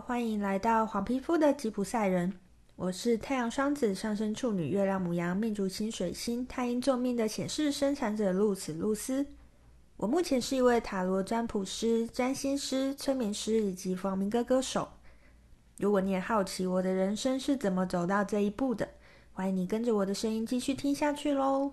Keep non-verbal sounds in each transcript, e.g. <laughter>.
欢迎来到黄皮肤的吉普赛人。我是太阳双子上升处女、月亮母羊、命主星水星、太阴座命的显示生产者露丝露丝。我目前是一位塔罗占卜师、占星师、催眠师以及弗朗明哥歌手。如果你也好奇我的人生是怎么走到这一步的，欢迎你跟着我的声音继续听下去喽。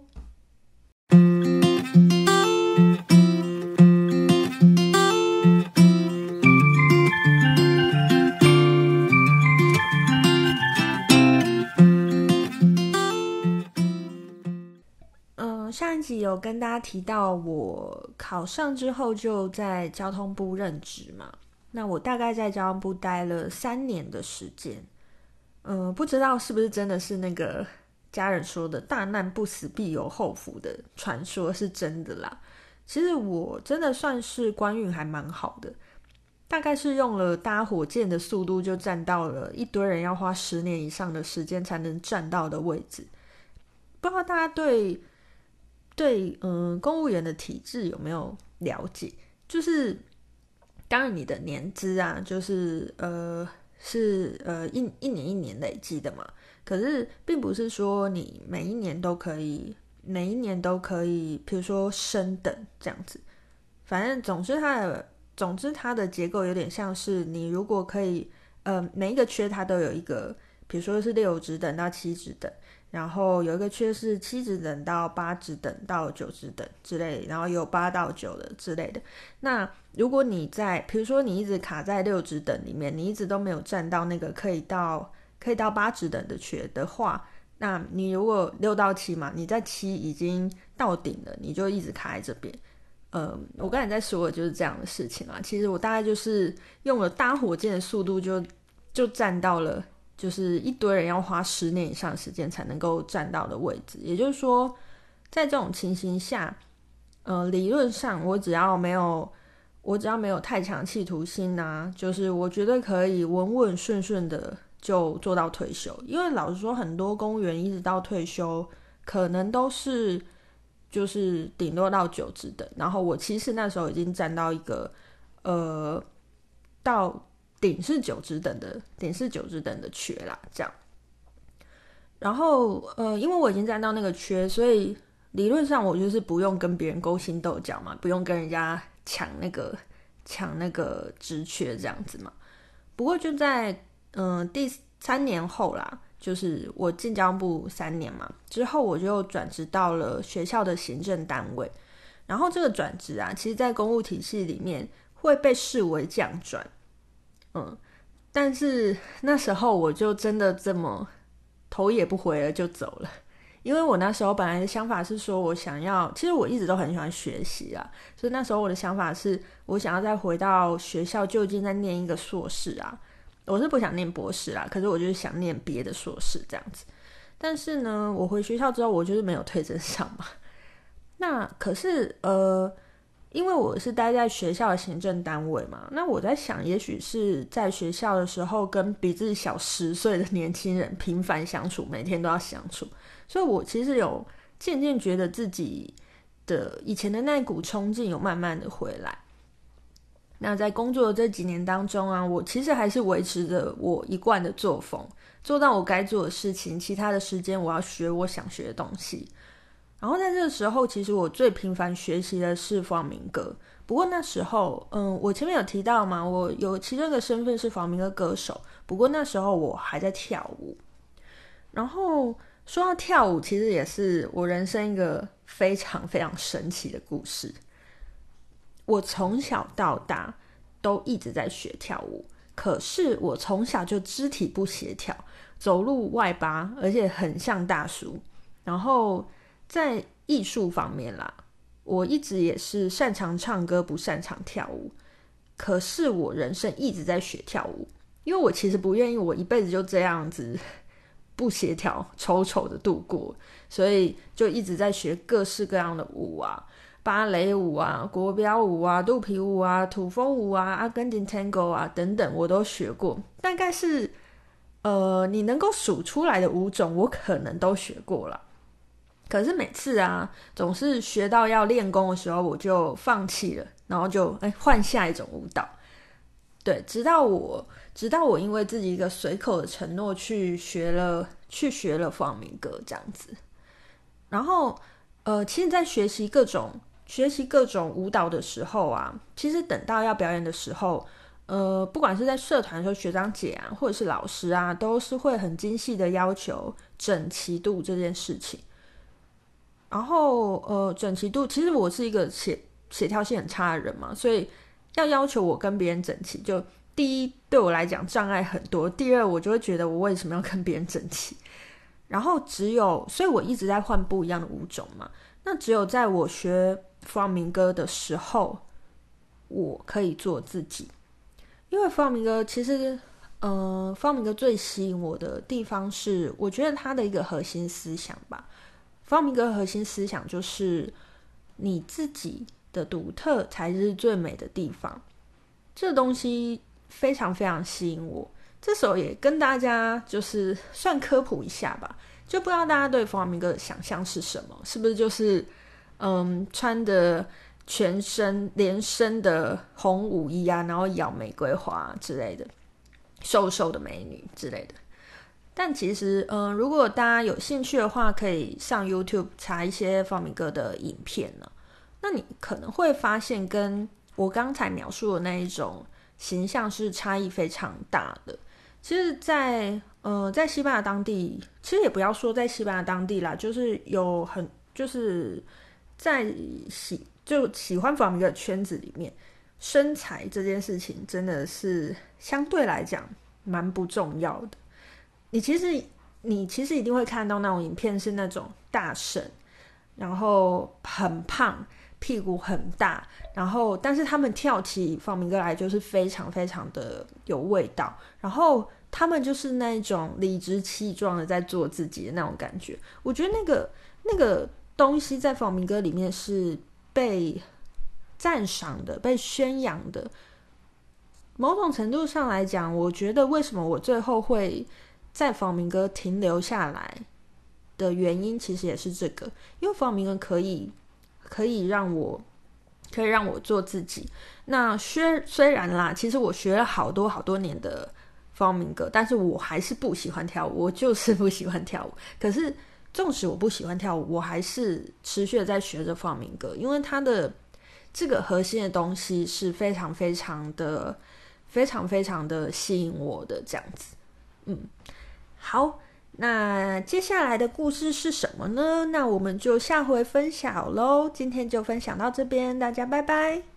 上一集有跟大家提到，我考上之后就在交通部任职嘛。那我大概在交通部待了三年的时间。嗯，不知道是不是真的是那个 <laughs> 家人说的“大难不死，必有后福”的传说是真的啦。其实我真的算是官运还蛮好的，大概是用了搭火箭的速度就站到了一堆人要花十年以上的时间才能站到的位置。不知道大家对。对，嗯，公务员的体制有没有了解？就是，当然你的年资啊，就是呃，是呃一一年一年累积的嘛。可是，并不是说你每一年都可以，每一年都可以，比如说升等这样子。反正总之它的，总之它的结构有点像是你如果可以，呃，每一个缺它都有一个，比如说是六职等到七职等。然后有一个缺是七指等到八指等到九指等之类的，然后有八到九的之类的。那如果你在，比如说你一直卡在六指等里面，你一直都没有站到那个可以到可以到八指等的缺的话，那你如果六到七嘛，你在七已经到顶了，你就一直卡在这边。嗯，我刚才在说的就是这样的事情啊。其实我大概就是用了搭火箭的速度就就站到了。就是一堆人要花十年以上时间才能够站到的位置，也就是说，在这种情形下，呃，理论上我只要没有，我只要没有太强企图心呐、啊，就是我绝对可以稳稳顺顺的就做到退休。因为老实说，很多公务员一直到退休，可能都是就是顶多到九职等，然后我其实那时候已经站到一个呃到。顶是九职等的，顶是九职等的缺啦，这样。然后，呃，因为我已经站到那个缺，所以理论上我就是不用跟别人勾心斗角嘛，不用跟人家抢那个抢那个职缺这样子嘛。不过就在嗯、第三年后啦，就是我进交通部三年嘛之后，我就转职到了学校的行政单位。然后这个转职啊，其实在公务体系里面会被视为降转。嗯，但是那时候我就真的这么头也不回了就走了，因为我那时候本来的想法是说，我想要，其实我一直都很喜欢学习啊，所以那时候我的想法是我想要再回到学校，就近再念一个硕士啊，我是不想念博士啦，可是我就是想念别的硕士这样子。但是呢，我回学校之后，我就是没有推甄上嘛。<laughs> 那可是呃。因为我是待在学校的行政单位嘛，那我在想，也许是在学校的时候跟比自己小十岁的年轻人频繁相处，每天都要相处，所以我其实有渐渐觉得自己的以前的那股冲劲有慢慢的回来。那在工作的这几年当中啊，我其实还是维持着我一贯的作风，做到我该做的事情，其他的时间我要学我想学的东西。然后在这个时候，其实我最频繁学习的是弗朗明哥。不过那时候，嗯，我前面有提到嘛，我有其中一个身份是弗朗明哥歌手。不过那时候我还在跳舞。然后说到跳舞，其实也是我人生一个非常非常神奇的故事。我从小到大都一直在学跳舞，可是我从小就肢体不协调，走路外八，而且很像大叔。然后。在艺术方面啦，我一直也是擅长唱歌，不擅长跳舞。可是我人生一直在学跳舞，因为我其实不愿意我一辈子就这样子 <laughs> 不协调、丑丑的度过，所以就一直在学各式各样的舞啊，芭蕾舞啊、国标舞啊、肚皮舞啊、土风舞啊、阿根廷 Tango 啊等等，我都学过。大概是呃，你能够数出来的舞种，我可能都学过了。可是每次啊，总是学到要练功的时候，我就放弃了，然后就哎换下一种舞蹈。对，直到我直到我因为自己一个随口的承诺去学了去学了弗朗明哥这样子，然后呃，其实，在学习各种学习各种舞蹈的时候啊，其实等到要表演的时候。呃，不管是在社团的时候，学长姐啊，或者是老师啊，都是会很精细的要求整齐度这件事情。然后，呃，整齐度，其实我是一个协协调性很差的人嘛，所以要要求我跟别人整齐，就第一对我来讲障碍很多，第二我就会觉得我为什么要跟别人整齐？然后只有，所以我一直在换不一样的舞种嘛。那只有在我学弗朗明哥的时候，我可以做自己。因为弗朗明哥其实，呃，弗朗明哥最吸引我的地方是，我觉得他的一个核心思想吧。方明哥核心思想就是，你自己的独特才是最美的地方。这东西非常非常吸引我。这时候也跟大家就是算科普一下吧，就不知道大家对方明哥的想象是什么？是不是就是，嗯，穿的。全身连身的红舞衣啊，然后咬玫瑰花之类的，瘦瘦的美女之类的。但其实，嗯、如果大家有兴趣的话，可以上 YouTube 查一些方明哥的影片呢。那你可能会发现，跟我刚才描述的那一种形象是差异非常大的。其实在，在呃，在西班牙当地，其实也不要说在西班牙当地啦，就是有很就是在喜。就喜欢方明哥的圈子里面，身材这件事情真的是相对来讲蛮不重要的。你其实你其实一定会看到那种影片，是那种大婶，然后很胖，屁股很大，然后但是他们跳起弗朗明哥来就是非常非常的有味道，然后他们就是那种理直气壮的在做自己的那种感觉。我觉得那个那个东西在弗朗明哥里面是。被赞赏的，被宣扬的，某种程度上来讲，我觉得为什么我最后会在弗朗明哥停留下来的原因，其实也是这个，因为弗朗明哥可以可以让我可以让我做自己。那虽虽然啦，其实我学了好多好多年的弗朗明哥，但是我还是不喜欢跳舞，我就是不喜欢跳舞。可是。纵使我不喜欢跳舞，我还是持续的在学着弗朗明哥，因为他的这个核心的东西是非常非常的、非常非常的吸引我的这样子。嗯，好，那接下来的故事是什么呢？那我们就下回分享喽。今天就分享到这边，大家拜拜。